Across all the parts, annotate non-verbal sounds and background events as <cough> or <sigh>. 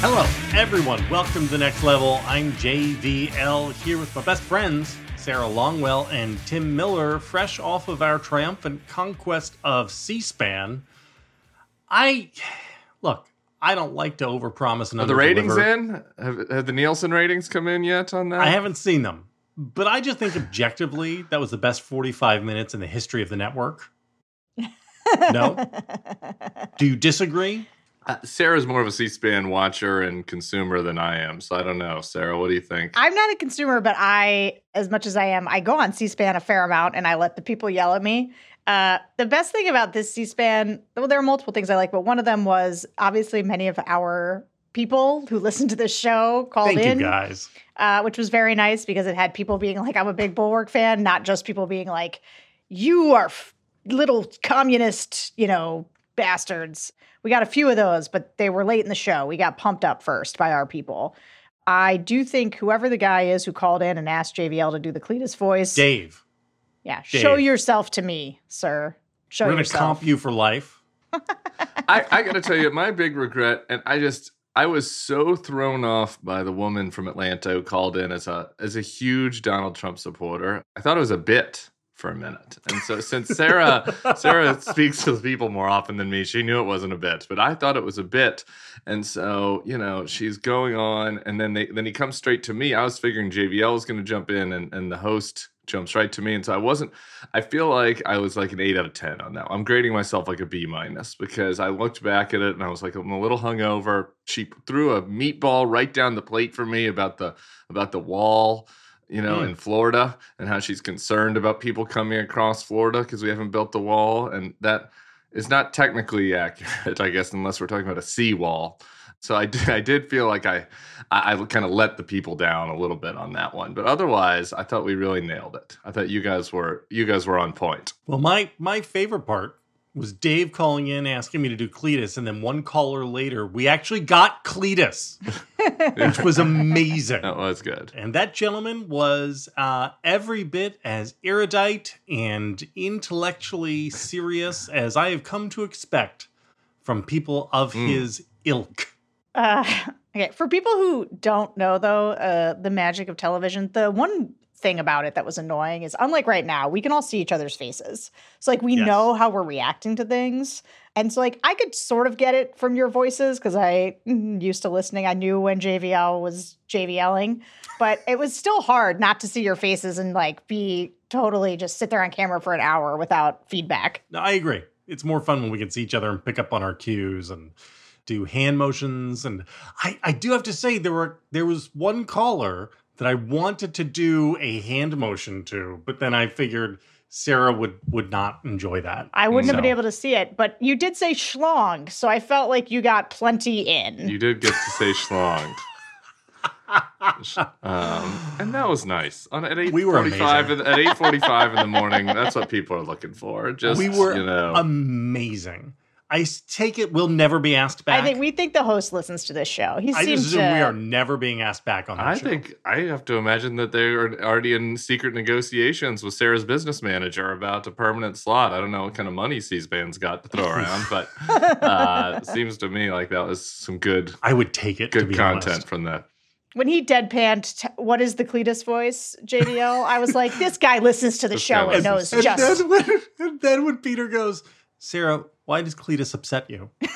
Hello, everyone. Welcome to the next level. I'm JVL here with my best friends, Sarah Longwell and Tim Miller, fresh off of our triumphant conquest of C SPAN. I look, I don't like to overpromise and Are the ratings in? Have, have the Nielsen ratings come in yet on that? I haven't seen them, but I just think objectively that was the best 45 minutes in the history of the network. <laughs> No? Do you disagree? Uh, Sarah's more of a C-SPAN watcher and consumer than I am, so I don't know. Sarah, what do you think? I'm not a consumer, but I, as much as I am, I go on C-SPAN a fair amount, and I let the people yell at me. Uh, the best thing about this C-SPAN, well, there are multiple things I like, but one of them was obviously many of our people who <laughs> listen to this show called Thank in, you guys. uh, which was very nice because it had people being like, "I'm a big Bulwark fan," not just people being like, "You are f- little communist, you know, bastards." We got a few of those, but they were late in the show. We got pumped up first by our people. I do think whoever the guy is who called in and asked JVL to do the Cletus voice, Dave, yeah, show yourself to me, sir. Show we're going to yourself. comp you for life. <laughs> I, I got to tell you, my big regret, and I just I was so thrown off by the woman from Atlanta who called in as a as a huge Donald Trump supporter. I thought it was a bit for a minute, and so since Sarah Sarah <laughs> speaks to people more often than me, she knew it wasn't a bit, but I thought it was a bit, and so you know she's going on, and then they then he comes straight to me. I was figuring JVL was going to jump in, and and the host jumps right to me, and so I wasn't. I feel like I was like an eight out of ten on that. I'm grading myself like a B minus because I looked back at it and I was like I'm a little hungover. She threw a meatball right down the plate for me about the about the wall, you know, Mm. in Florida and how she's concerned about people coming across Florida because we haven't built the wall, and that is not technically accurate, <laughs> I guess, unless we're talking about a seawall. So I did, I did feel like I, I, I kind of let the people down a little bit on that one, but otherwise, I thought we really nailed it. I thought you guys were, you guys were on point. Well, my my favorite part was Dave calling in asking me to do Cletus, and then one caller later, we actually got Cletus, <laughs> which was amazing. That was good. And that gentleman was uh, every bit as erudite and intellectually serious as I have come to expect from people of Mm. his ilk. Uh, okay, for people who don't know though, uh, the magic of television, the one thing about it that was annoying is unlike right now, we can all see each other's faces. So like we Yes. know how we're reacting to things. And so like I could sort of get it from your voices because I mm, used to listening. I knew when JVL was JVLing, but it was still hard not to see your faces and like be totally just sit there on camera for an hour without feedback. No, I agree. It's more fun when we can see each other and pick up on our cues and do hand motions. And I, I do have to say there were there was one caller that I wanted to do a hand motion to, but then I figured Sarah would would not enjoy that. I wouldn't have been able to see it, but you did say schlong, so I felt like you got plenty in. You did get to say schlonged. <laughs> um, and that was nice. On, at eight We were forty-five in- at eight forty-five in the morning. That's what people are looking for. Just we were you know, amazing. I s- take it we'll never be asked back. I think we think the host listens to this show. He I seems just to. assume we are never being asked back on that I show. think I have to imagine that they are already in secret negotiations with Sarah's business manager about a permanent slot. I don't know what kind of money C-SPAN's got to throw around, but <laughs> uh, it seems to me like that was some good I would take it to good be content honest. from that. when he deadpanned, t- "What is the Cletus voice?" JVL. I was like, "This guy listens to the This show guy and knows And just." then, when, <laughs> and then when Peter goes, Sarah, why does Cletus upset you? <laughs>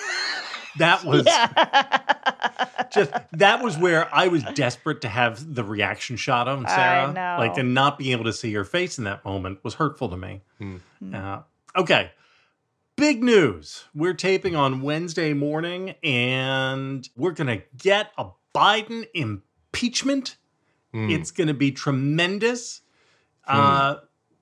That was yeah. <laughs> just that was where I was desperate to have the reaction shot on Sarah. know. Like and not being able to see her face in that moment was hurtful to me. Hmm. Uh, okay. Big news. We're taping on Wednesday morning and we're gonna get a Biden impeachment. Hmm. It's gonna be tremendous. Uh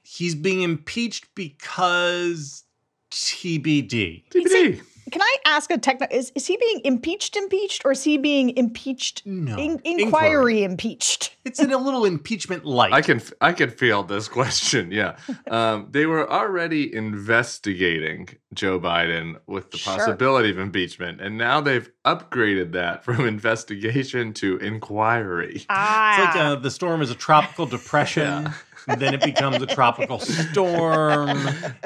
he's being impeached because TBD. TBD. Can I ask a technical? Is is he being impeached? Impeached, or is he being impeached? No. In- inquiry impeached. It's in a little impeachment light. I can I can feel this question. Yeah, <laughs> um, they were already investigating Joe Biden with the Sure. possibility of impeachment, and now they've upgraded that <laughs> from investigation to inquiry. Ah, It's like uh, the storm is a tropical depression, and then it becomes a tropical storm,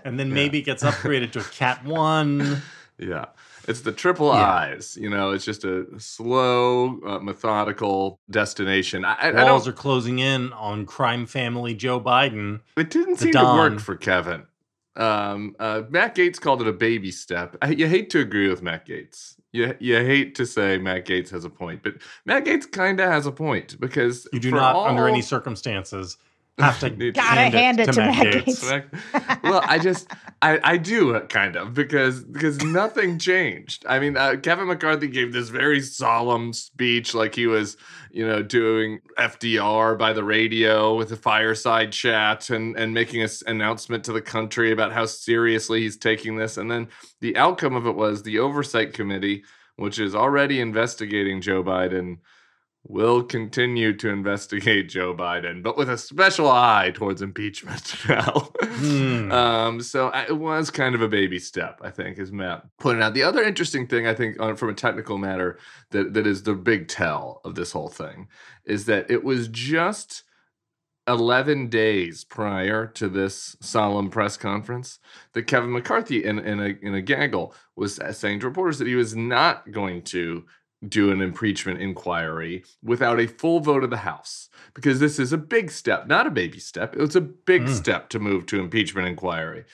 and then maybe it gets upgraded to a Cat 1. Yeah, it's the triple Yeah. eyes. You know, it's just a slow, uh, methodical destination. I, I, I Walls don't. are closing in on crime family Joe Biden. It didn't seem to work for Kevin. Um, uh, Matt Gaetz called it a baby step. I, you hate to agree with Matt Gaetz. You you hate to say Matt Gaetz has a point, but Matt Gaetz kind of has a point because You do not, all- under any circumstances, have <laughs> to Gotta hand it to Matt Gaetz. <laughs> well, I just I I do uh, kind of because because nothing changed. I mean, uh, Kevin McCarthy gave this very solemn speech, like he was you know doing FDR by the radio with a fireside chat and and making an announcement to the country about how seriously he's taking this. And then the outcome of it was the oversight committee, which is already investigating Joe Biden will continue to investigate Joe Biden, but with a special eye towards impeachment <laughs> now. Hmm. um, so it was kind of a baby step, I think, as Matt pointed out. The other interesting thing, I think, on, from a technical matter, that, that is the big tell of this whole thing, is that it was just 11 days prior to this solemn press conference that Kevin McCarthy, in, in, a, in a gaggle, was saying to reporters that he was not going to do an impeachment inquiry without a full vote of the House. Because this is a big step, not a baby step. It was a big Mm. step to move to impeachment inquiry.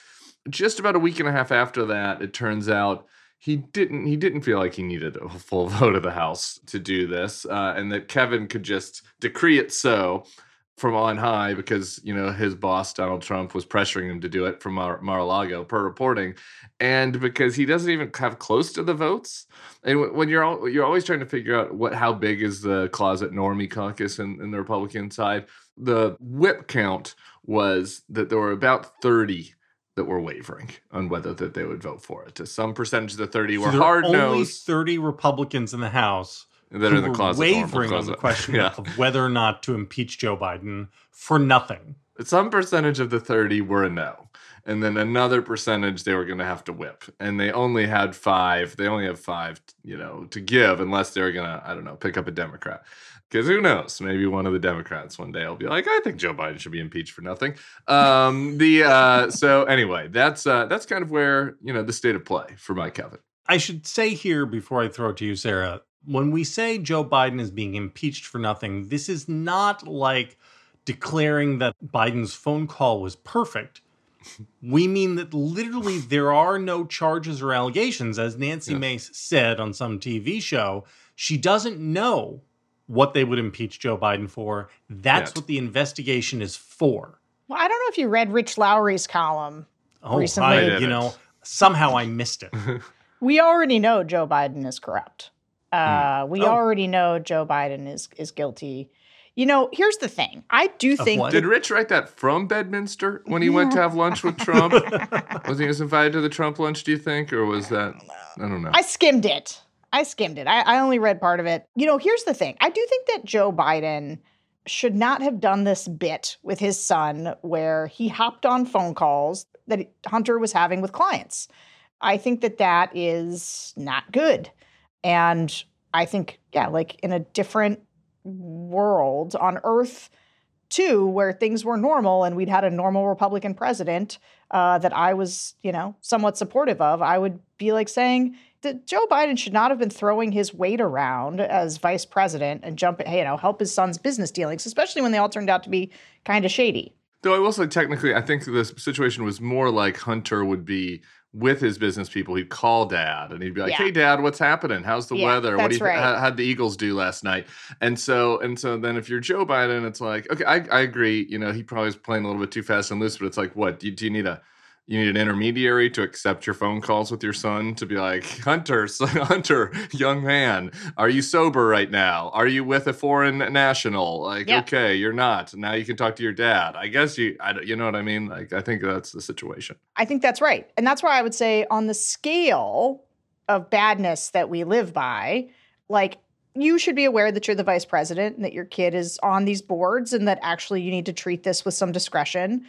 Just about a week and a half after that, it turns out he didn't he didn't feel like he needed a full <laughs> vote of the House to do this, uh, and that Kevin could just decree it so from on high because you know his boss Donald Trump was pressuring him to do it from Mar- Mar-a-Lago per reporting, and because he doesn't even have close to the votes. And wh- when you're all, you're always trying to figure out what how big is the closet normie caucus in, in the Republican side, the whip count was that there were about thirty that were wavering on whether that they would vote for it. To some percentage of the thirty were there are hard only nosed 30 Republicans in the House that are in the closet. wavering on the question <laughs> Yeah. of whether or not to impeach Joe Biden for nothing. some percentage of the 30 were a no and then another percentage they were going to have to whip and they only had five they only have five you know to give unless they were going to i don't know pick up a democrat because who knows maybe one of the democrats one day will be like i think joe biden should be impeached for nothing um the uh so anyway that's uh that's kind of where you know the state of play for mike kevin I should say here before I throw it to you, Sarah, when we say Joe Biden is being impeached for nothing, this is not like declaring that Biden's phone call was perfect. We mean that literally there are no charges or allegations. As Nancy Yes. Mace said on some TV show, she doesn't know what they would impeach Joe Biden for. That's Yet. what the investigation is for. Well, I don't know if you read Rich Lowry's column. Oh, Recently- I, I you didn't. know, somehow I missed it. <laughs> We already know Joe Biden is corrupt. Uh, we Oh. already know Joe Biden is is guilty. You know, here's the thing. I do think what? did rich write that from bedminster when he went to have lunch with trump <laughs> was he was invited to the trump lunch do you think or was that i don't know I skimmed it. I skimmed it. I, I only read part of it. You know, here's the thing. I do think that Joe Biden should not have done this bit with his son where he hopped on phone calls that Hunter was having with clients. I think that that is not good. And I think, yeah, like in a different world on Earth, too, where things were normal and we'd had a normal Republican president uh, that I was, you know, somewhat supportive of, I would be like saying that Joe Biden should not have been throwing his weight around as vice president and hey, you know, help his son's business dealings, especially when they all turned out to be kind of shady. Though I will say, technically, I think this situation was more like Hunter would be with his business people. He'd call dad and he'd be like, Yeah. "Hey, dad, what's happening? How's the Yeah, weather? What do you right. how, how'd the Eagles do last night?" And so, and so, then if you're Joe Biden, it's like, okay, I, I agree. You know, he probably was playing a little bit too fast and loose, but it's like, what do you, do you need a you need an intermediary to accept your phone calls with your son to be like, Hunter, <laughs> son- Hunter, young man, are you sober right now? Are you with a foreign national? Like, Yeah. okay, you're not. Now you can talk to your dad. I guess you, I, you know what I mean? Like, I think that's the situation. I think that's right. And that's why I would say, on the scale of badness that we live by, like, you should be aware that you're the vice president and that your kid is on these boards and that actually you need to treat this with some discretion.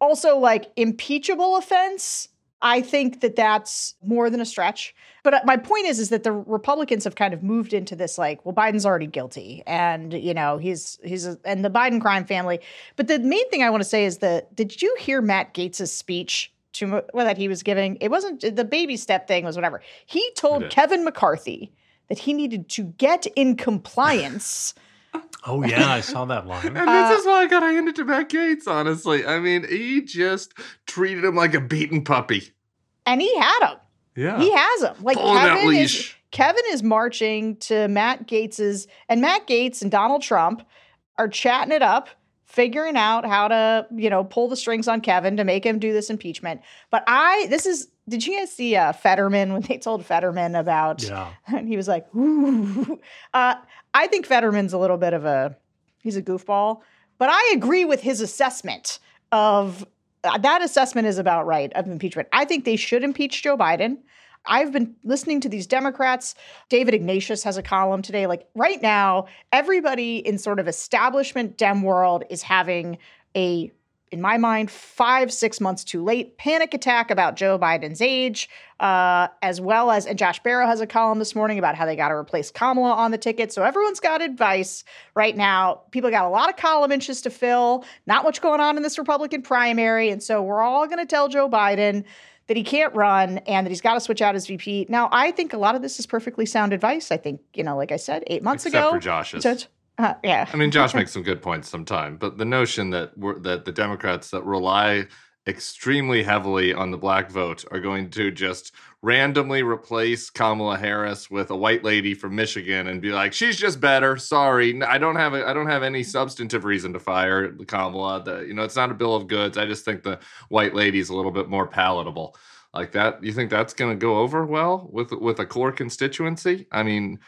Also, like, impeachable offense. I think that that's more than a stretch. But uh, my point is, is that the Republicans have kind of moved into this like, well, Biden's already guilty, and you know he's he's a, and the Biden crime family. But the main thing I want to say is that did you hear Matt Gaetz' speech to well, that he was giving. It wasn't the baby step thing was whatever. He told. Kevin McCarthy that he needed to get in compliance. <laughs> Oh yeah, I saw that line. And Uh, this is why I got to hand it to Matt Gaetz, honestly. I mean, he just treated him like a beaten puppy. and he had him. Yeah. He has him. Like Pull on that Kevin is. Kevin is marching to Matt Gaetz's and Matt Gaetz and Donald Trump are chatting it up, figuring out how to, you know, pull the strings on Kevin to make him do this impeachment. But I this is did you guys see uh, Fetterman when they told Fetterman about Yeah. <laughs> and he was like, Ooh. Uh, I think Fetterman's a little bit of a he's a goofball, but I agree with his assessment of uh, that assessment is about right of impeachment. I think they should impeach Joe Biden. I've been listening to these Democrats. David Ignatius has a column today. Like right now, everybody in sort of establishment Dem world is having a, in my mind, five, six months too late panic attack about Joe Biden's age, uh, as well as, and Josh Barro has a column this morning about how they got to replace Kamala on the ticket. So everyone's got advice right now. People got a lot of column inches to fill, not much going on in this Republican primary. And so we're all going to tell Joe Biden that he can't run and that he's got to switch out his VP. Now, I think a lot of this is perfectly sound advice. I think, you know, like I said, eight months Except ago. for Josh's. Uh, yeah. I mean, Josh makes <laughs> some good points sometime, but the notion that we're, that the Democrats that rely extremely heavily on the black vote are going to just randomly replace Kamala Harris with a white lady from Michigan and be like, she's just better. Sorry, I don't have a, I don't have any substantive reason to fire Kamala. The, you know, it's not a bill of goods. I just think the white lady's a little bit more palatable. Like that, you think that's going to go over well with with a core constituency? I mean,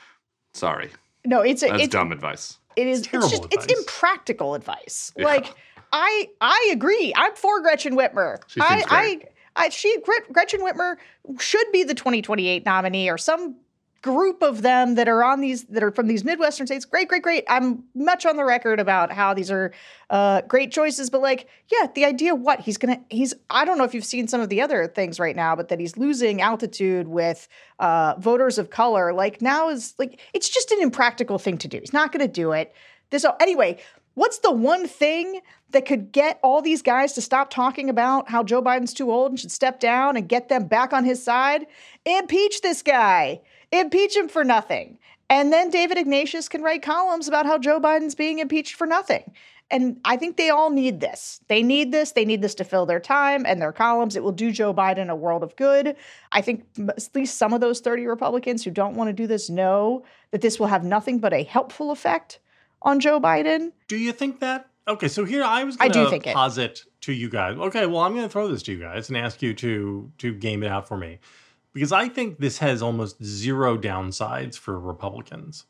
sorry, No, it's a, that's it's dumb advice. It is. It's It's, terrible just. It's impractical advice. Yeah. Like I. I agree. I'm for Gretchen Whitmer. She I. seems I. great. I. She. Gretchen Whitmer should be the 2028 nominee or some group of them that are on these that are from these midwestern states. Great great great. I'm much on the record about how these are uh great choices but like yeah the idea what he's gonna he's i don't know if you've seen some of the other things right now but that he's losing altitude with uh voters of color like now is like it's just an impractical thing to do. He's not gonna do it. This anyway what's the one thing that could get all these guys to stop talking about how joe biden's too old and should step down and get them back on his side? Impeach this guy impeach him for nothing. And then David Ignatius can write columns about how Joe Biden's being impeached for nothing. And I think they all need this. They need this. They need this to fill their time and their columns. It will do Joe Biden a world of good. I think at least some of those 30 Republicans who don't want to do this know that this will have nothing but a helpful effect on Joe Biden. Do you think that? Okay, so here I was going to it. posit to you guys. Okay, well I'm going to throw this to you guys and ask you to to game it out for me. Because I think this has almost zero downsides for Republicans.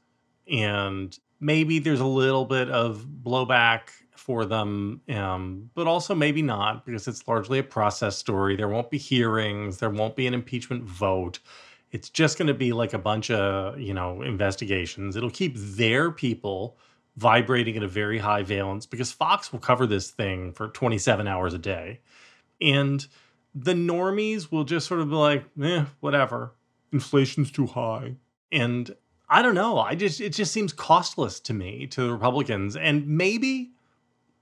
And maybe there's a little bit of blowback for them, um, but also maybe not because it's largely a process story. There won't be hearings, there won't be an impeachment vote. It's just going to be like a bunch of, you know, investigations. It'll keep their people vibrating at a very high valence because Fox will cover this thing for 27 hours a day. And the normies will just sort of be like, eh, whatever. Inflation's too high. And I don't know. I just it just seems costless to me, to the Republicans. And maybe,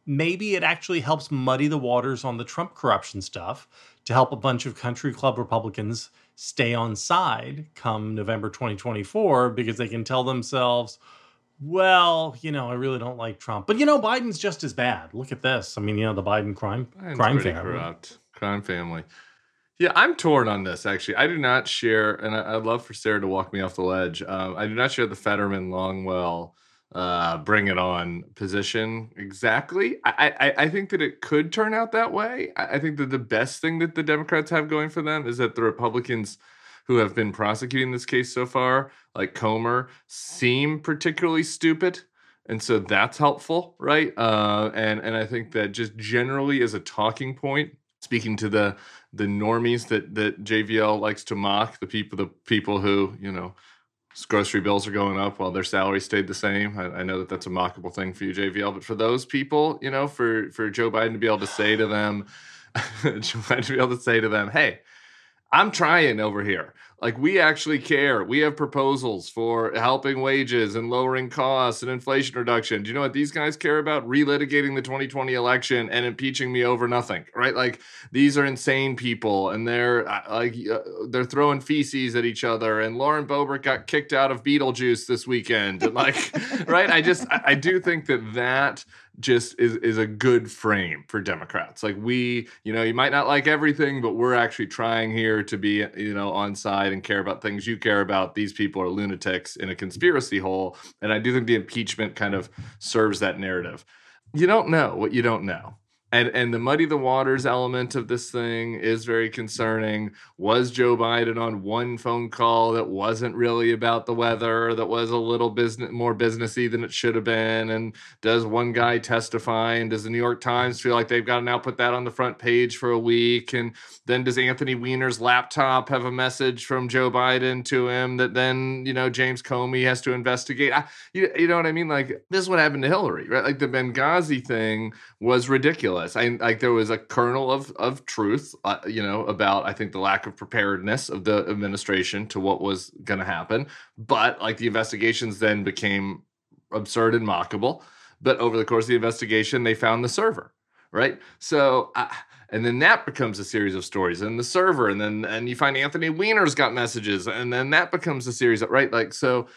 maybe it actually helps muddy the waters on the Trump corruption stuff to help a bunch of country club Republicans stay on side come November 2024 because they can tell themselves, well, you know, I really don't like Trump. But you know, Biden's just as bad. Look at this. I mean, you know, the Biden crime Biden's crime family. corrupt. Crime family. Yeah, I'm torn on this actually. I do not share, and I, I'd love for Sarah to walk me off the ledge. Um, I do not share the Fetterman Longwell uh, bring it on position exactly. I, I, I think that it could turn out that way. I, I think that the best thing that the Democrats have going for them is that the Republicans who have been prosecuting this case so far, like Comer, seem particularly stupid and so that's helpful right uh, and and i think that just generally as a talking point speaking to the the normies that that jvl likes to mock the people the people who you know grocery bills are going up while their salary stayed the same I, I know that that's a mockable thing for you jvl but for those people you know for for joe biden to be able to say to them <laughs> joe biden to be able to say to them hey I'm trying over here. Like we actually care. We have proposals for helping wages and lowering costs and inflation reduction. Do you know what these guys care about? Relitigating the 2020 election and impeaching me over nothing, right? Like these are insane people, and they're uh, like uh, they're throwing feces at each other. And Lauren Boebert got kicked out of Beetlejuice this weekend. And like, <laughs> right? I just I, I do think that that just is is a good frame for Democrats. Like we, you know, you might not like everything, but we're actually trying here to be, you know, on side and care about things you care about. These people are lunatics in a conspiracy hole, and I do think the impeachment kind of serves that narrative. You don't know what you don't know and and the muddy the waters element of this thing is very concerning. Was joe biden on one phone call that wasn't really about the weather that was a little business more businessy than it should have been? And does one guy testify and does the new york times feel like they've got to now put that on the front page for a week? And then does anthony weiner's laptop have a message from joe biden to him that then you know james comey has to investigate? I, you, you know what i mean? Like this is what happened to hillary right? Like the benghazi thing was ridiculous I like there was a kernel of of truth, uh, you know, about I think the lack of preparedness of the administration to what was going to happen. But like the investigations then became absurd and mockable. But over the course of the investigation, they found the server, right? So. Uh, and then that becomes a series of stories and the server and then and you find anthony weiner's got messages and then that becomes a series of right like so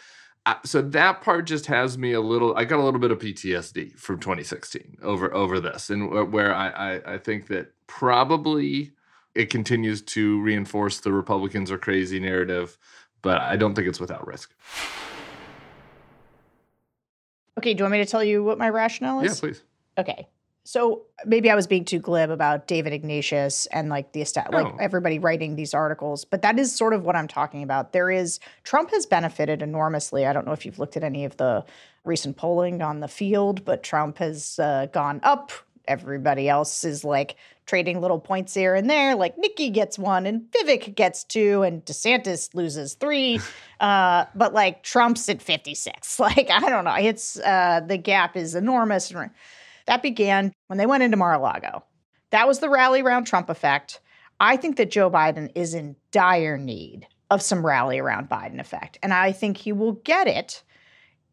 so that part just has me a little i got a little bit of ptsd from 2016 over over this. And where I, I i think that probably it continues to reinforce the republicans are crazy narrative but i don't think it's without risk. Okay do you want me to tell you what my rationale is? yeah please. Okay so maybe I was being too glib about David Ignatius and like the like oh. everybody writing these articles, but that is sort of what I'm talking about. There is Trump has benefited enormously. I don't know if you've looked at any of the recent polling on the field, but Trump has uh, gone up. Everybody else is like trading little points here and there. Like Nikki gets one and Vivek gets two and DeSantis loses three. <laughs> Uh, but like Trump's at 56. <laughs> Like, I don't know. It's uh, the gap is enormous. That began when they went into Mar a Lago. That was the rally around Trump effect. I think that Joe Biden is in dire need of some rally around Biden effect. And I think he will get it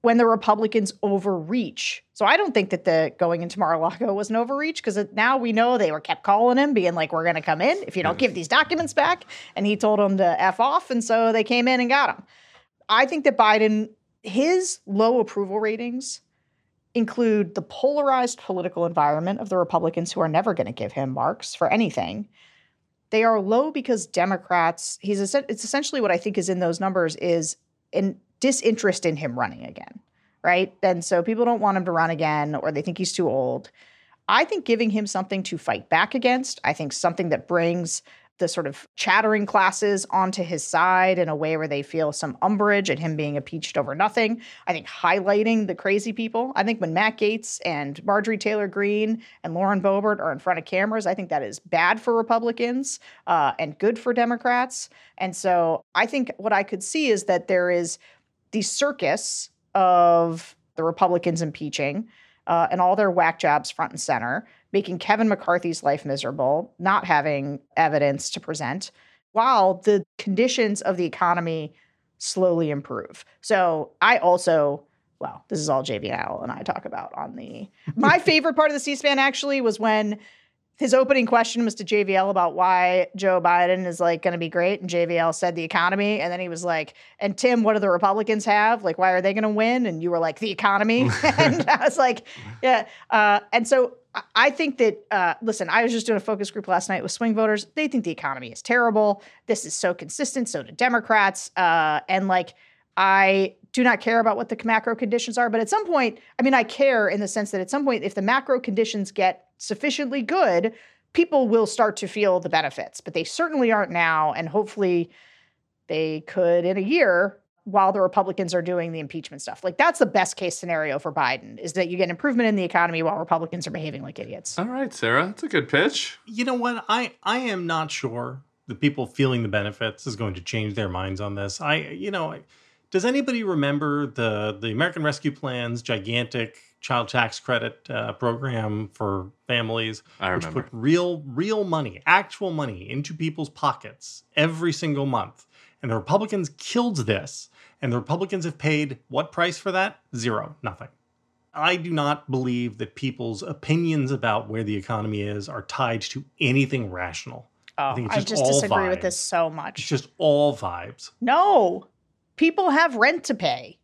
when the Republicans overreach. So I don't think that the going into Mar-a-Lago was an overreach because now we know they were kept calling him, being like, "We're going to come in if you don't give these documents back," and he told them to f off, and so they came in and got him. I think that Biden, his low approval ratings include the polarized political environment of the Republicans who are never going to give him marks for anything. They are low because Democrats, he's it's essentially what I think is in those numbers is in disinterest in him running again, right? And so people don't want him to run again or they think he's too old. I think giving him something to fight back against, I think something that brings the sort of chattering classes onto his side in a way where they feel some umbrage at him being impeached over nothing. I think highlighting the crazy people. I think when Matt Gaetz and Marjorie Taylor Greene and Lauren Boebert are in front of cameras, I think that is bad for Republicans uh, and good for Democrats. And so I think what I could see is that there is the circus of the Republicans impeaching uh, and all their whack jobs front and center making Kevin McCarthy's life miserable, not having evidence to present, while the conditions of the economy slowly improve. So I also, well, this is all JVL and I talk about on the. My <laughs> favorite part of the C-SPAN actually was when his opening question was to JVL about why Joe Biden is like going to be great, and JVL said the economy, and then he was like, "And Tim, what do the Republicans have? Like, why are they going to win?" And you were like, "The economy," <laughs> and I was like, "Yeah." Uh, and so I think that, uh, listen, I was just doing a focus group last night with swing voters. They think the economy is terrible. This is so consistent. So do Democrats. Uh, and like, I do not care about what the macro conditions are. But at some point, I mean, I care in the sense that at some point, if the macro conditions get sufficiently good, people will start to feel the benefits. But they certainly aren't now. And hopefully, they could in a year while the Republicans are doing the impeachment stuff. Like that's the best case scenario for Biden is that you get improvement in the economy while Republicans are behaving like idiots. All right, Sarah, that's a good pitch. You know what? I I am not sure the people feeling the benefits is going to change their minds on this. I you know, does anybody remember the the American Rescue Plan's gigantic child tax credit uh, program for families, I which put real, real money, actual money into people's pockets every single month. And the Republicans killed this. And the Republicans have paid what price for that? Zero, nothing. I do not believe that people's opinions about where the economy is are tied to anything rational. Oh, think it's I just just all disagree with this so much. It's just all vibes. No, people have rent to pay.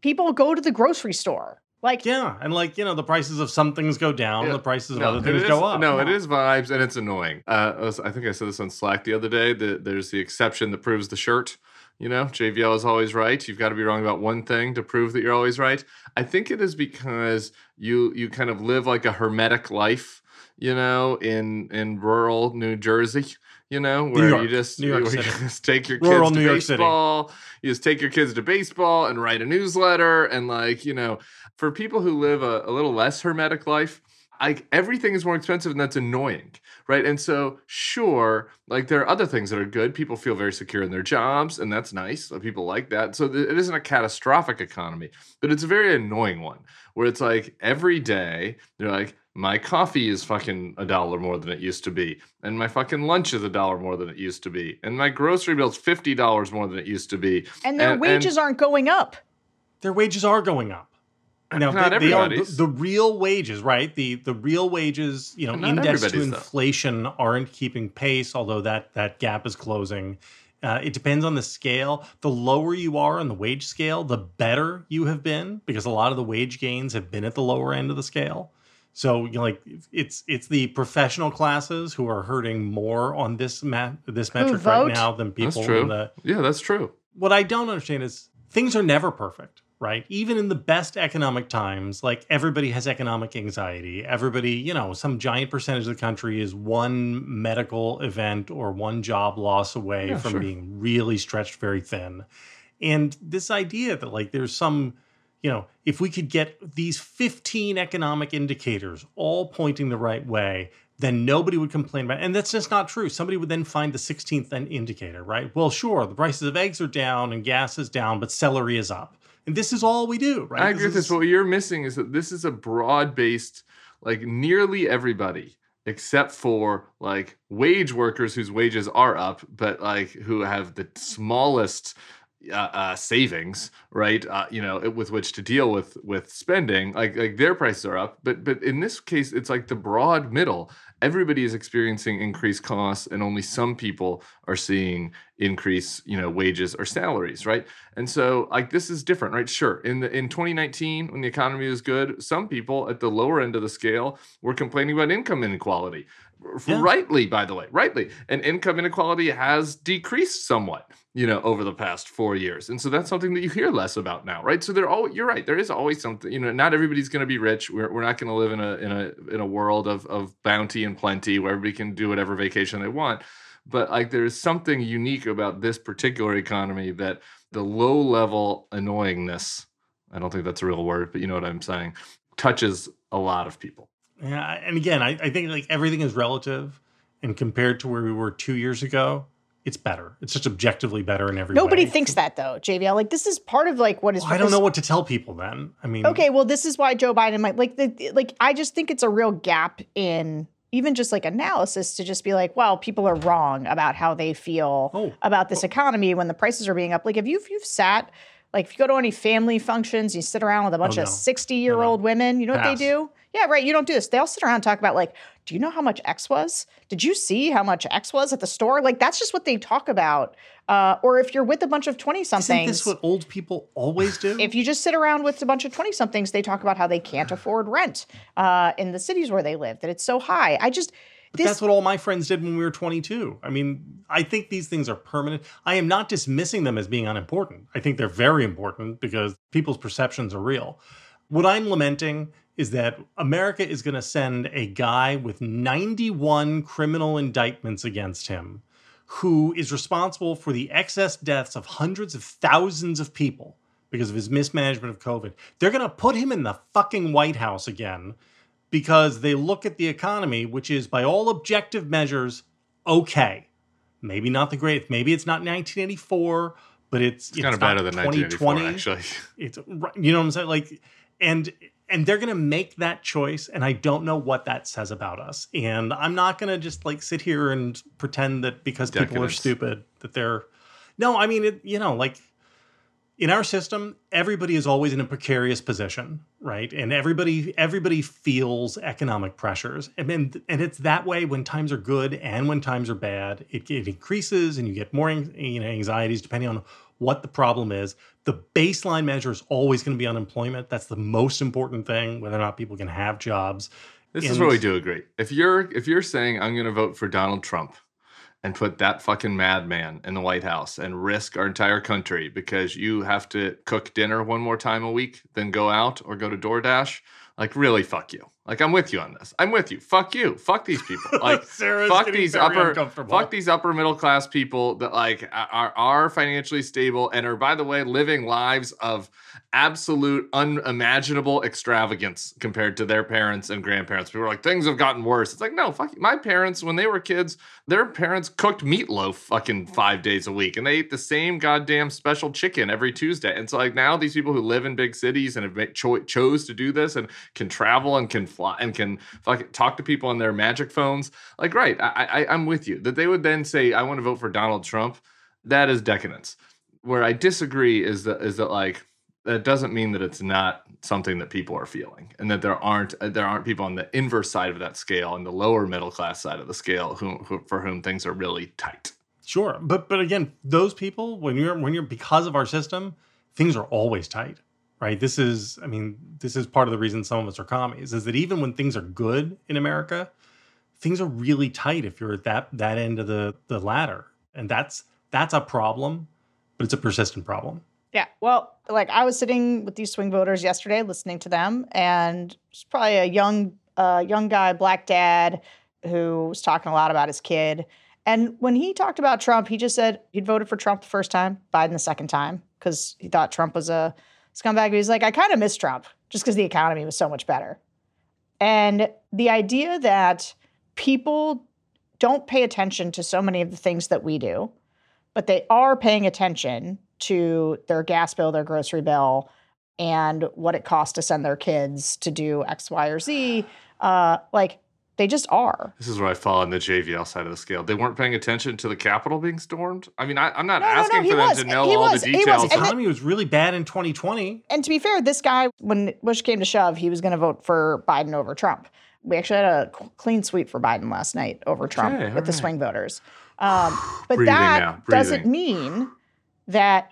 People go to the grocery store. Like, Yeah, and like you know, the prices of some things go down, Yeah. the prices of No, other things is- go up. No, it is vibes and it's annoying. Uh, I I think I said this on Slack the other day. That there's the exception that proves the shirt. You know, JVL is always right. You've got to be wrong about one thing to prove that you're always right. I think it is because you you kind of live like a hermetic life. You know, in in rural New Jersey. You know, where York. you just New York where you just take your Rural kids to New York baseball. You just take your kids to baseball and write a newsletter and like you know for people who live a, a little less hermetic life, like everything is more expensive and that's annoying, right? And so, sure, like there are other things that are good. People feel very secure in their jobs, and that's nice. So People like that. So th- it isn't a catastrophic economy, but it's a very annoying one where it's like every day they're like, my coffee is fucking a dollar more than it used to be, and my fucking lunch is a dollar more than it used to be, and my grocery bill's fifty dollars more than it used to be. and their and- wages aren't going up. Their wages are going up. Now, Not they, they are the, everybody's. the real wages, right? The the real wages, you know, Not indexed to everybody's, though. inflation aren't keeping pace, although that that gap is closing. Uh, it depends on the scale. The lower you are on the wage scale, the better you have been, because a lot of the wage gains have been at the lower end of the scale. So, you know, like it's it's the professional classes who are hurting more on this ma- this metric right now than people That's true. in the Yeah, that's true. what I don't understand is things are never perfect, right? Even in the best economic times, like everybody has economic anxiety. Everybody, you know, some giant percentage of the country is one medical event or one job loss away Yeah, from sure. being really stretched very thin. And this idea that like there's some you know, if we could get these 15 economic indicators all pointing the right way, then nobody would complain about it. And that's just not true. Somebody would then find the 16th then indicator, right? Well, sure, the prices of eggs are down and gas is down, but celery is up. And this is all we do, right? I agree with this. is- But what you're missing is that this is a broad based, like nearly everybody, except for like wage workers whose wages are up, but like who have the smallest uh, uh, savings, right? Uh, you know, with which to deal with with spending. Like like their prices are up, but but in this case, it's like the broad middle. Everybody is experiencing increased costs, and only some people are seeing increase, you know, wages or salaries, right? And so, like, this is different, right? Sure, in the in 2019, when the economy was good, some people at the lower end of the scale were complaining about income inequality, Yeah. rightly, by the way, rightly. And income inequality has decreased somewhat, you know, over the past four years, and so that's something that you hear less about now, right? So they're all you're right. There is always something, you know. Not everybody's going to be rich. We're, we're not going to live in a in a in a world of of bounty and plenty where everybody can do whatever vacation they want but like there's something unique about this particular economy that the low level annoyingness i don't think that's a real word but you know what i'm saying touches a lot of people Yeah, and again, I, I think like everything is relative, and compared to where we were two years ago, it's better. It's just objectively better in every Nobody way. thinks that though, JVL. Like this is part of like what is. Well, I don't know what to tell people then. I mean, Okay, well, this is why Joe Biden might like the like. I just think it's a real gap in even just like analysis to just be like, well, people are wrong about how they feel Oh. about this oh. economy when the prices are being up. Like, if you've you've sat like if you go to any family functions, you sit around with a oh, bunch Oh, of sixty year old women. You know what they do? Yeah, right. You don't do this. They all sit around and talk about like, do you know how much X was? Did you see how much X was at the store? Like that's just what they talk about. Uh, or if you're with a bunch of twenty somethings. isn't this what old people always do? if you just sit around with a bunch of 20 somethings, they talk about how they can't afford rent uh, in the cities where they live, that it's so high. I just, But this, that's what all my friends did when we were 22. I mean, I think these things are permanent. I am not dismissing them as being unimportant. I think they're very important because people's perceptions are real. What I'm lamenting is that America is going to send a guy with 91 criminal indictments against him who is responsible for the excess deaths of hundreds of thousands of people because of his mismanagement of COVID. They're going to put him in the fucking White House again because they look at the economy, which is by all objective measures okay. Maybe not the greatest. Maybe it's not 1984, but it's, it's kind of better than 1984 actually It's you know what I'm saying. Like, and and they're going to make that choice and i don't know what that says about us. And i'm not going to just like sit here and pretend that because people are stupid that they're no i mean it, you know like in our system everybody is always in a precarious position right? And everybody everybody feels economic pressures. And then and it's that way when times are good and when times are bad. It, it increases and you get more you know, anxieties depending on what the problem is the baseline measure is always going to be unemployment that's the most important thing whether or not people can have jobs This is where we do agree. If you're if you're saying I'm going to vote for Donald Trump and put that fucking madman in the White House and risk our entire country because you have to cook dinner one more time a week, then go out or go to DoorDash, like really fuck you. Like I'm with you on this. I'm with you. Fuck you. Fuck these people. <laughs> Like Sarah's fuck these very upper uncomfortable. fuck these upper middle class people that like are are financially stable and are by the way living lives of absolute unimaginable extravagance compared to their parents and grandparents. People are like things have gotten worse. It's like no, fuck you. my parents when they were kids, their parents cooked meatloaf fucking 5 days a week and they ate the same goddamn special chicken every Tuesday. And so like now these people who live in big cities and have made cho- chose to do this and can travel and can fly and can fucking talk to people on their magic phones. Like, right, I, I, I'm with you. That they would then say, I want to vote for Donald Trump. That is decadence. Where I disagree is that is that like that doesn't mean that it's not something that people are feeling, and that there aren't uh, there aren't people on the inverse side of that scale, and the lower middle class side of the scale, who, who for whom things are really tight. Sure, but but again, those people when you're when you're because of our system, things are always tight, right? This is, I mean, this is part of the reason some of us are commies is that even when things are good in America, things are really tight if you're at that that end of the the ladder, and that's that's a problem, but it's a persistent problem. Yeah. Well, like I was sitting with these swing voters yesterday, listening to them, and it's probably a young, uh, young guy, black dad, who was talking a lot about his kid. And when he talked about Trump, he just said he'd voted for Trump the first time, Biden the second time, because he thought Trump was a scumbag. He's like, I kind of miss Trump just because the economy was so much better. And the idea that people don't pay attention to so many of the things that we do, but they are paying attention to their gas bill, their grocery bill, and what it costs to send their kids to do X, Y, or Z. Uh, like they just are. This is where I fall on the JVL side of the scale. They weren't paying attention to the Capitol being stormed. I mean, I, I'm not No, no, no, asking for them was. to know He all was. the details. And then- economy was really bad in 2020. And to be fair, this guy, when Bush came to shove, he was going to vote for Biden over Trump. We actually had a clean sweep for Biden last night over Trump Okay, with all the swing voters. Um, but that now, doesn't mean that,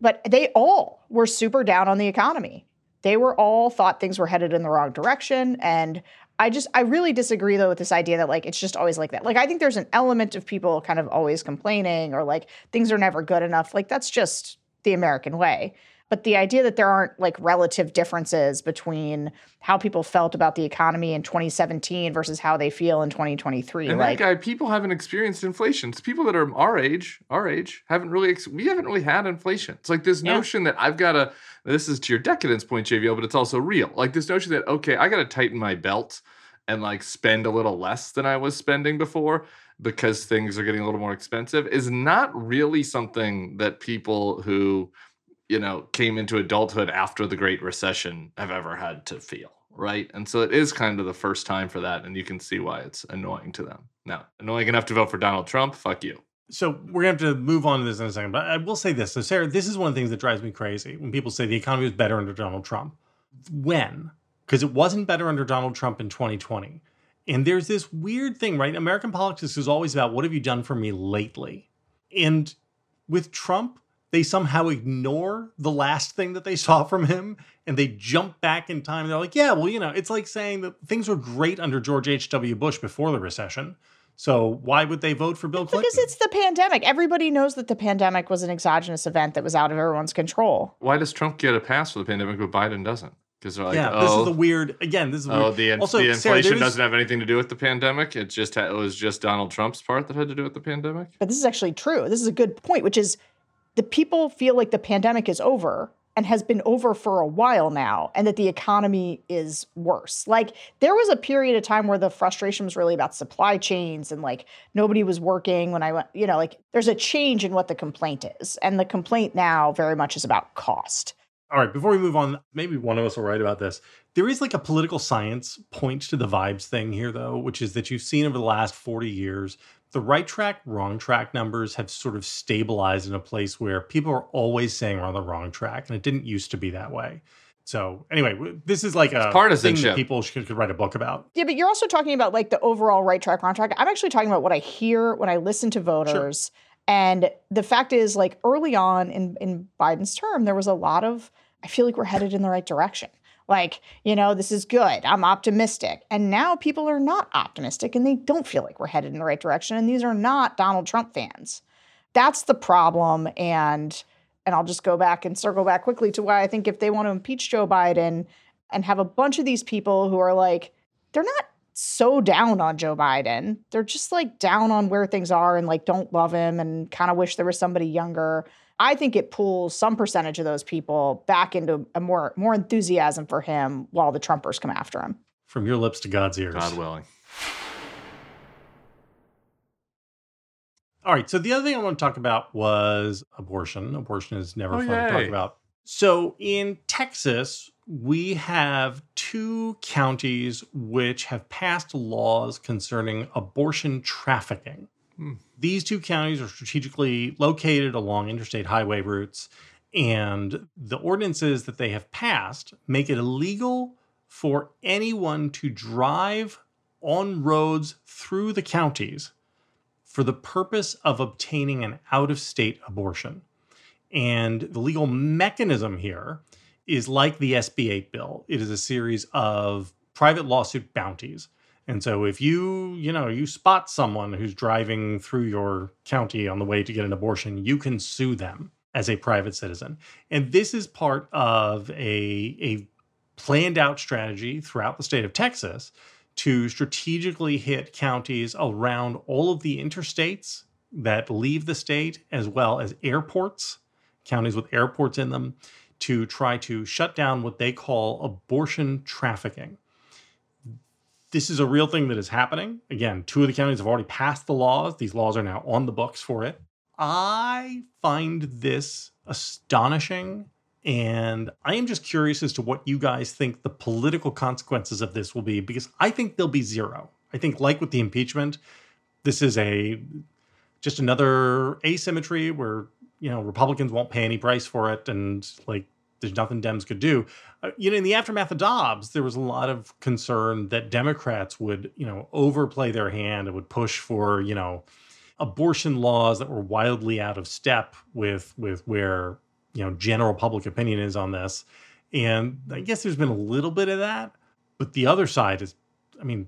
but they all were super down on the economy. They were all thought things were headed in the wrong direction. And I just, I really disagree though with this idea that like it's just always like that. Like, I think there's an element of people kind of always complaining or like things are never good enough. Like, that's just the American way. But the idea that there aren't like relative differences between how people felt about the economy in 2017 versus how they feel in 2023, And like that guy, people haven't experienced inflation. It's people that are our age, our age, haven't really, ex- we haven't really had inflation. It's like this Yeah. notion that I've got to, this is to your decadence point, JVL, but it's also real. Like this notion that, okay, I got to tighten my belt and like spend a little less than I was spending before because things are getting a little more expensive is not really something that people who, you know, came into adulthood after the Great Recession have ever had to feel, right? And so it is kind of the first time for that, and you can see why it's annoying to them. Now, annoying enough to vote for Donald Trump? Fuck you. So we're gonna have to move on to this in a second, but I will say this. So Sarah, this is one of the things that drives me crazy when people say the economy was better under Donald Trump. When? Because it wasn't better under Donald Trump in 2020. And there's this weird thing, right? American politics is always about what have you done for me lately? And with Trump, they somehow ignore the last thing that they saw from him and they jump back in time. They're like, yeah, well, you know, it's like saying that things were great under George H.W. Bush before the recession. So why would they vote for Bill Clinton? because it's the pandemic. Everybody knows that the pandemic was an exogenous event that was out of everyone's control. Why does Trump get a pass for the pandemic, but Biden doesn't? Because they're like, yeah, oh, this is oh. the weird. Again, this is oh, weird. the, in- Also, the inflation there's- doesn't have anything to do with the pandemic. It just ha- it was just Donald Trump's part that had to do with the pandemic. But this is actually true. This is a good point, which is the people feel like the pandemic is over and has been over for a while now, and that the economy is worse. Like there was a period of time where the frustration was really about supply chains and like nobody was working when I went, you know, like there's a change in what the complaint is. And the complaint now very much is about cost. All right, before we move on, maybe one of us will write about this. There is like a political science point to the vibes thing here, though, which is that you've seen over the last 40 years, the right track, wrong track numbers have sort of stabilized in a place where people are always saying we're on the wrong track. And it didn't used to be that way. So anyway, this is like a thing partisanship. that people should, could write a book about. Yeah, but you're also talking about like the overall right track, wrong track. I'm actually talking about what I hear when I listen to voters. And the fact is, like early on in, in Biden's term, there was a lot of, I feel like we're headed in the right direction. Like, you know, this is good. I'm optimistic. And now people are not optimistic and they don't feel like we're headed in the right direction. And these are not Donald Trump fans. That's the problem. And and I'll just go back and circle back quickly to why I think if they want to impeach Joe Biden and have a bunch of these people who are like, they're not so down on Joe Biden. They're just like down on where things are and like don't love him and kind of wish there was somebody younger. I think it pulls some percentage of those people back into a more more enthusiasm for him while the Trumpers come after him. From your lips to God's ears. God willing. All right. So the other thing I want to talk about was abortion. Abortion is never Oh, fun to talk about. So in Texas, we have two counties which have passed laws concerning abortion trafficking. These two counties are strategically located along interstate highway routes, and the ordinances that they have passed make it illegal for anyone to drive on roads through the counties for the purpose of obtaining an out of state abortion. And the legal mechanism here is like the SB 8 bill. It is a series of private lawsuit bounties. And so if you, you know, you spot someone who's driving through your county on the way to get an abortion, you can sue them as a private citizen. And this is part of a a planned out strategy throughout the state of Texas to strategically hit counties around all of the interstates that leave the state, as well as airports, counties with airports in them, to try to shut down what they call abortion trafficking. This is a real thing that is happening. Again, two of the counties have already passed the laws. These laws are now on the books for it. I find this astonishing. And I am just curious as to what you guys think the political consequences of this will be, because I think there'll be zero. I think, like with the impeachment, this is a just another asymmetry where you know Republicans won't pay any price for it, and like there's nothing Dems could do. Uh, you know, in the aftermath of Dobbs, there was a lot of concern that Democrats would you know overplay their hand and would push for you know abortion laws that were wildly out of step with with where you know general public opinion is on this and i guess there's been a little bit of that but the other side is i mean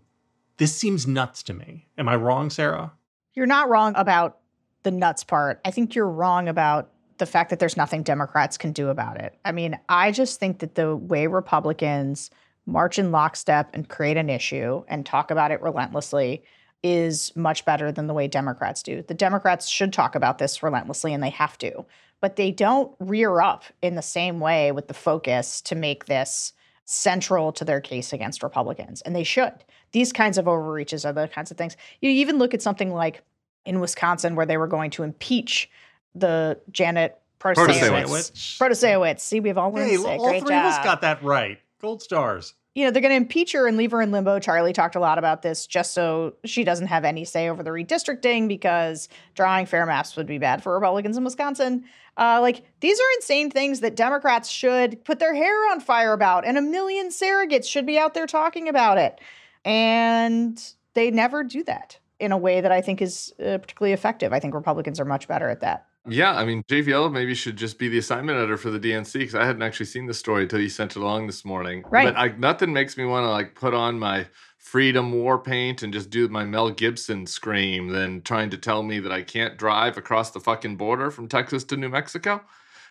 this seems nuts to me am i wrong sarah You're not wrong about the nuts part. I think you're wrong about the fact that there's nothing Democrats can do about it. I mean, I just think that the way Republicans march in lockstep and create an issue and talk about it relentlessly is much better than the way Democrats do. The Democrats should talk about this relentlessly and they have to, but they don't rear up in the same way with the focus to make this central to their case against Republicans. And they should. These kinds of overreaches are the kinds of things. You even look at something like in Wisconsin where they were going to impeach the Janet. Protasiewicz. Protasiewicz. See, we've all learned hey all Great three of us got that right gold stars you know, they're going to impeach her and leave her in limbo. Charlie talked a lot about this just so she doesn't have any say over the redistricting because drawing fair maps would be bad for Republicans in Wisconsin. Uh, like, these are insane things that Democrats should put their hair on fire about, and a million surrogates should be out there talking about it. And they never do that in a way that I think is uh, particularly effective. I think Republicans are much better at that. Yeah, I mean, JVL maybe should just be the assignment editor for the DNC because I hadn't actually seen the story until you sent it along this morning. Right. But I, nothing makes me want to like put on my freedom war paint and just do my Mel Gibson scream than trying to tell me that I can't drive across the fucking border from Texas to New Mexico.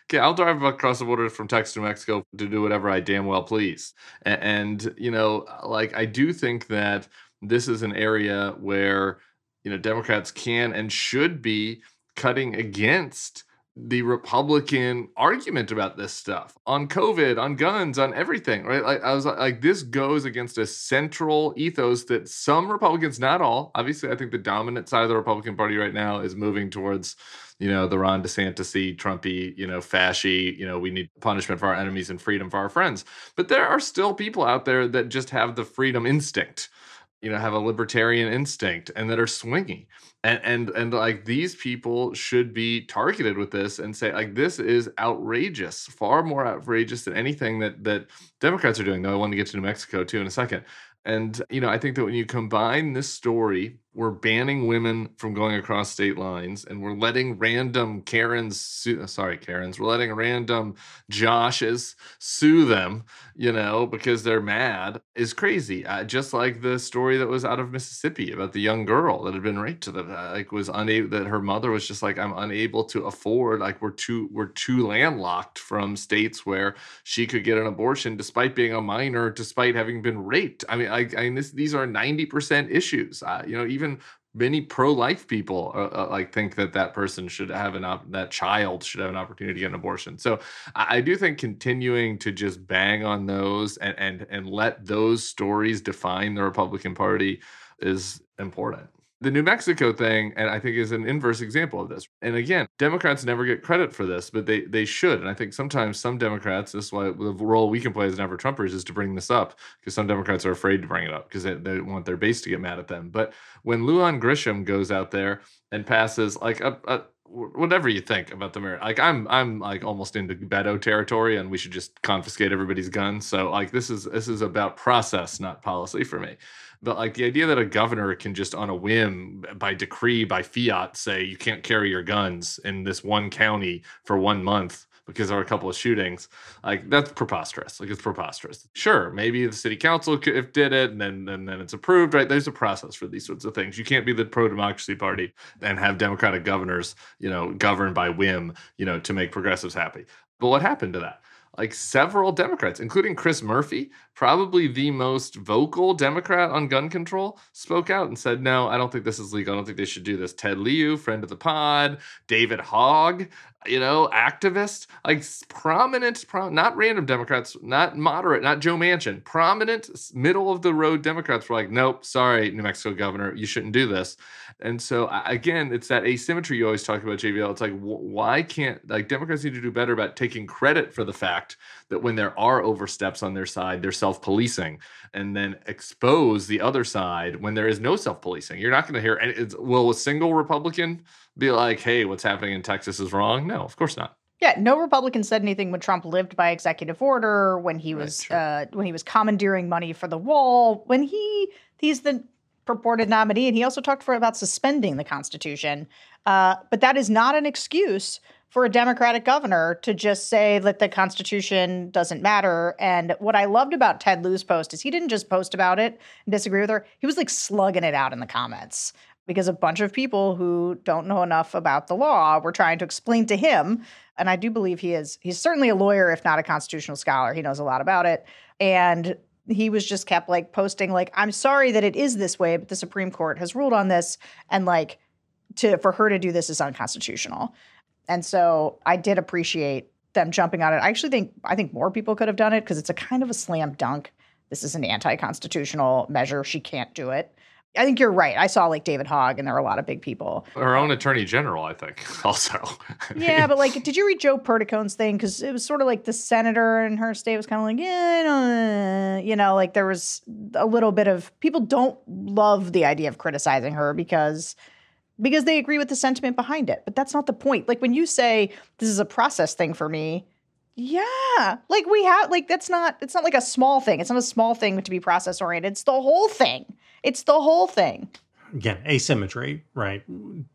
Okay, I'll drive across the border from Texas to New Mexico to do whatever I damn well please. And, and you know, like I do think that this is an area where you know Democrats can and should be cutting against the Republican argument about this stuff on COVID, on guns, on everything, right? Like I was like, this goes against a central ethos that some Republicans, not all, obviously, I think the dominant side of the Republican Party right now is moving towards, you know, the Ron DeSantis, Trumpy, you know, fashy, you know, we need punishment for our enemies and freedom for our friends. But there are still people out there that just have the freedom instinct you know have a libertarian instinct and that are swingy and and and like these people should be targeted with this and say like this is outrageous far more outrageous than anything that that democrats are doing though i want to get to new mexico too in a second. And you know i think that when you combine this story we're banning women from going across state lines and we're letting random karens sue, sorry karens we're letting random joshes sue them you know because they're mad is crazy. Uh, just like the story that was out of mississippi about the young girl that had been raped the uh, like was unable that her mother was just like i'm unable to afford like we're too we're too landlocked from states where she could get an abortion despite being a minor despite having been raped. I mean i, I mean this, these are 90% issues. Uh, you know even even many pro-life people uh, uh, like think that that person should have an op- that child should have an opportunity to get an abortion. So I, I, do think continuing to just bang on those and and and let those stories define the republican party is important the New Mexico thing, and I think is an inverse example of this. And again, Democrats never get credit for this, but they they should. And I think sometimes some Democrats, this is why the role we can play as never Trumpers is to bring this up, because some Democrats are afraid to bring it up because they, they want their base to get mad at them. But when Lujan Grisham goes out there and passes like a, a whatever you think about the mirror like i'm i'm like almost into beto territory and we should just confiscate everybody's guns so like this is this is about process not policy for me but like the idea that a governor can just on a whim by decree by fiat say you can't carry your guns in this one county for one month because there are a couple of shootings like that's preposterous. Like it's preposterous. Sure maybe the city council if did it and then and then it's approved right? There's a process for these sorts of things. You can't be the pro-democracy party and have democratic governors you know governed by whim you know to make progressives happy. But what happened to that? Like several Democrats, including Chris Murphy, probably the most vocal Democrat on gun control, spoke out and said, No, I don't think this is legal. I don't think they should do this. Ted Lieu, friend of the pod, David Hogg, you know, activist, like prominent, prom- not random Democrats, not moderate, not Joe Manchin, prominent middle of the road Democrats were like, nope, sorry, New Mexico governor, you shouldn't do this. And so again, it's that asymmetry you always talk about, JVL. It's like, why can't like Democrats need to do better about taking credit for the fact that when there are oversteps on their side, they're self-policing, and then expose the other side when there is no self-policing. You're not going to hear. Will a single Republican be like, "Hey, what's happening in Texas is wrong"? No, of course not. Yeah, no Republican said anything when Trump lived by executive order, when he was uh, when he was commandeering money for the wall, when he he's the purported nominee, and he also talked for about suspending the Constitution. Uh, but that is not an excuse for a Democratic governor to just say that the Constitution doesn't matter. And what I loved about Ted Lieu's post is he didn't just post about it and disagree with her. He was like slugging it out in the comments because a bunch of people who don't know enough about the law were trying to explain to him. And I do believe he is, he's certainly a lawyer, if not a constitutional scholar. He knows a lot about it. And he was just kept like posting like i'm sorry that it is this way but the supreme court has ruled on this and like to for her to do this is unconstitutional and so I did appreciate them jumping on it. I actually think I think more people could have done it because it's a kind of a slam dunk. This is an anti-constitutional measure. She can't do it. I think you're right. I saw like David Hogg, and there were a lot of big people. Her own attorney general, I think, <laughs> also. yeah, but like, did you read Joe Perticone's thing? Because it was sort of like the senator in her state was kind of like, yeah, you know, like there was a little bit of people don't love the idea of criticizing her because because they agree with the sentiment behind it. But that's not the point. Like when you say this is a process thing for me, yeah, like we have like that's not it's not like a small thing. It's not a small thing to be process oriented. It's the whole thing. It's the whole thing. Again, asymmetry, right?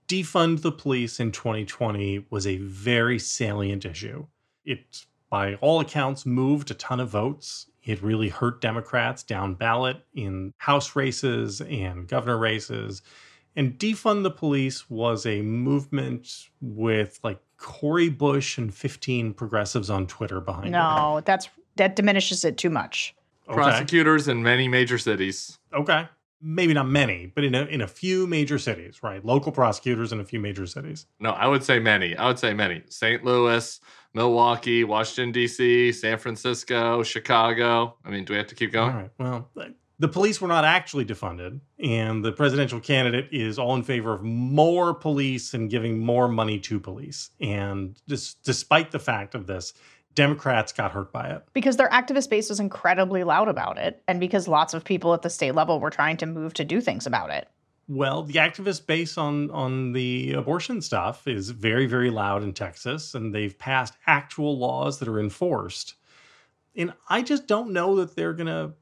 Defund the police in 2020 was a very salient issue. It, by all accounts, moved a ton of votes. It really hurt Democrats down ballot in House races and governor races. And defund the police was a movement with like Cori Bush and 15 progressives on Twitter behind no, it. No, that's that diminishes it too much. Okay. Prosecutors in many major cities. Okay. maybe not many, but in a, in a few major cities, right? Local prosecutors in a few major cities. No, I would say many. I would say many. St. Louis, Milwaukee, Washington, D.C., San Francisco, Chicago. I mean, do we have to keep going? All right. Well, the police were not actually defunded, and the presidential candidate is all in favor of more police and giving more money to police. And just despite the fact of this, Democrats got hurt by it. Because their activist base was incredibly loud about it, and because lots of people at the state level were trying to move to do things about it. Well, the activist base on on the abortion stuff is very, very loud in Texas, and they've passed actual laws that are enforced. And I just don't know that they're gonna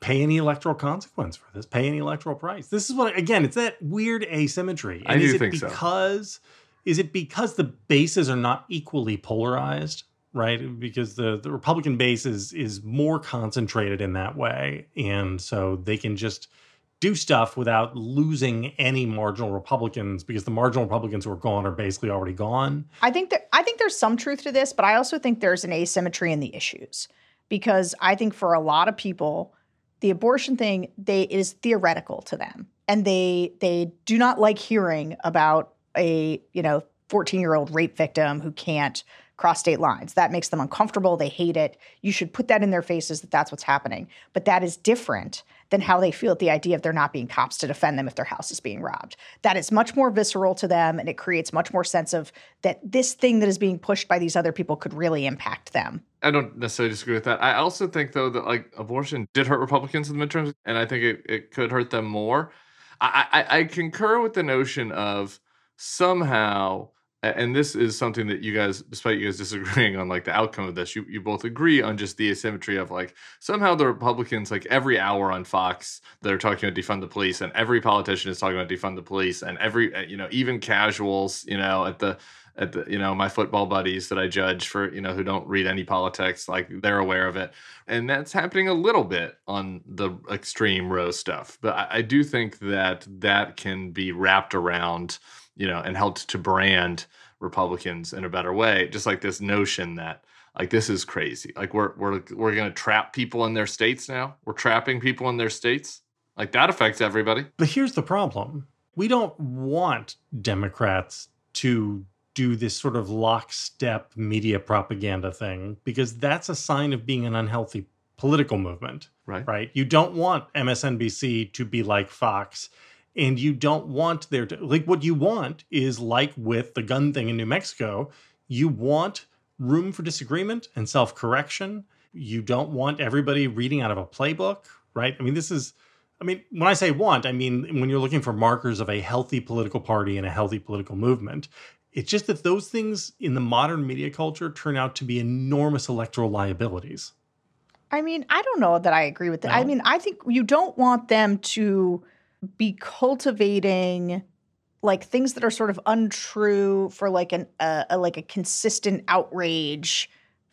pay any electoral consequence for this, pay any electoral price. This is what again, it's that weird asymmetry. And I do is it think because so. is it because the bases are not equally polarized? right? Because the, the Republican base is is more concentrated in that way, and so they can just do stuff without losing any marginal Republicans because the marginal Republicans who are gone are basically already gone. I think that I think there's some truth to this, but I also think there's an asymmetry in the issues because I think for a lot of people, the abortion thing they is theoretical to them, and they they do not like hearing about a you know 14 year old rape victim who can't cross state lines. That makes them uncomfortable. They hate it. You should put that in their faces that that's what's happening. But that is different than how they feel at the idea of there not being cops to defend them if their house is being robbed. That is much more visceral to them and it creates much more sense of that this thing that is being pushed by these other people could really impact them. I don't necessarily disagree with that. I also think though that like abortion did hurt Republicans in the midterms and I think it, it could hurt them more. I, I, I concur with the notion of somehow and this is something that you guys despite you guys <laughs> disagreeing on like the outcome of this you, you both agree on just the asymmetry of like somehow the republicans like every hour on fox they're talking about defund the police and every politician is talking about defund the police and every uh, you know even casuals you know at the at the you know my football buddies that i judge for you know who don't read any politics like they're aware of it. And that's happening a little bit on the extreme Roe stuff but I, I do think that that can be wrapped around you know, and helped to brand Republicans in a better way. Just like this notion that like this is crazy. Like we're we're we're gonna trap people in their states now. We're trapping people in their states. Like that affects everybody. But here's the problem. We don't want Democrats to do this sort of lockstep media propaganda thing because that's a sign of being an unhealthy political movement. Right. Right. You don't want MSNBC to be like Fox and you don't want there to like what you want is like with the gun thing in New Mexico, you want room for disagreement and self-correction. You don't want everybody reading out of a playbook, right? I mean, this is I mean, when I say want, I mean when you're looking for markers of a healthy political party and a healthy political movement. It's just that those things in the modern media culture turn out to be enormous electoral liabilities. I mean, I don't know that I agree with that. No? I mean, I think you don't want them to be cultivating like things that are sort of untrue for like an uh, a, like a consistent outrage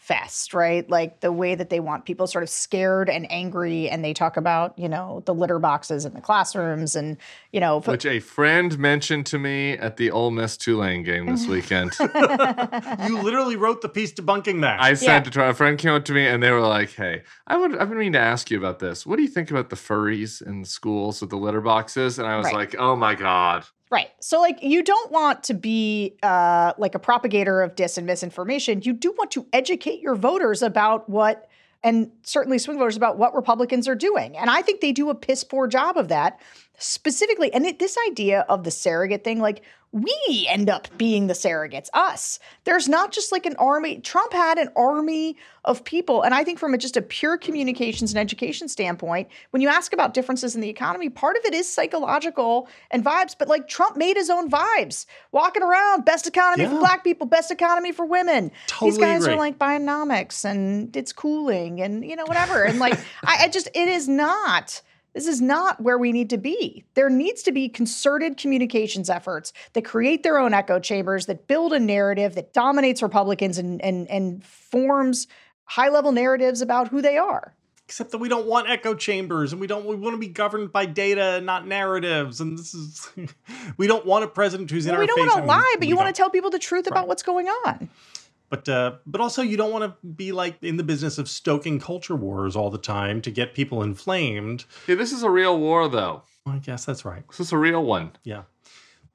fest, right? Like the way that they want people sort of scared and angry, and they talk about you know the litter boxes in the classrooms, and you know which a friend mentioned to me at the Ole Miss Tulane game this <laughs> weekend. you literally wrote the piece debunking that. I said yeah. to a friend came up to me and they were like, "Hey, I would I've been meaning to ask you about this. What do you think about the furries in schools with the litter boxes?" And I was right. like, "Oh my god." Right. So like you don't want to be uh, like a propagator of dis and misinformation. You do want to educate your voters about what and certainly swing voters about what Republicans are doing. And I think they do a piss poor job of that specifically. And it, this idea of the surrogate thing, like we end up being the surrogates, us. There's not just like an army. Trump had an army of people. And I think from a, just a pure communications and education standpoint, when you ask about differences in the economy, part of it is psychological and vibes. But like Trump made his own vibes, walking around, best economy yeah. for black people, best economy for women. Totally These guys are like Bidenomics and it's cooling and, you know, whatever. And like, <laughs> I, I just, it is not this is not where we need to be. There needs to be concerted communications efforts that create their own echo chambers, that build a narrative that dominates Republicans and and and forms high level narratives about who they are. Except that we don't want echo chambers and we don't we want to be governed by data, not narratives. And this is <laughs> we don't want a president who's well, We don't want to lie, but you want to tell people the truth right. about what's going on. But uh, but also you don't want to be like in the business of stoking culture wars all the time to get people inflamed. Yeah, this is a real war, though. I guess that's right. This is a real one. Yeah,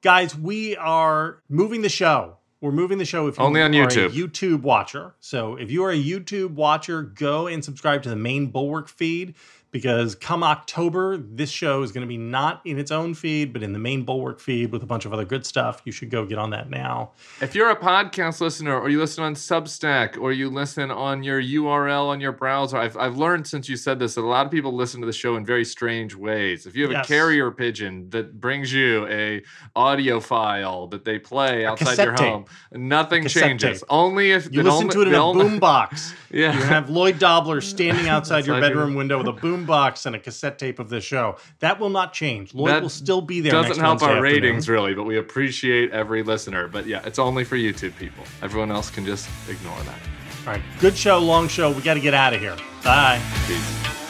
guys, we are moving the show. We're moving the show if you Only on are YouTube. a YouTube watcher. So if you are a YouTube watcher, go and subscribe to the main Bulwark feed because come October, this show is going to be not in its own feed, but in the main Bulwark feed with a bunch of other good stuff. You should go get on that now. If you're a podcast listener, or you listen on Substack, or you listen on your URL on your browser, I've, I've learned since you said this that a lot of people listen to the show in very strange ways. If you have Yes. a carrier pigeon that brings you a audio file that they play outside your home, nothing changes. tape. Only if You listen only- to it in a boombox. <laughs> Yeah. You have Lloyd Dobler standing <laughs> outside your bedroom window with a boombox and a cassette tape of this show. That will not change. Lloyd That will still be there. doesn't help Wednesday our afternoon. ratings really, but we appreciate every listener. But yeah, it's only for YouTube people. Everyone else can just ignore that. All right, good show, long show. We got to get out of here. Bye. Peace.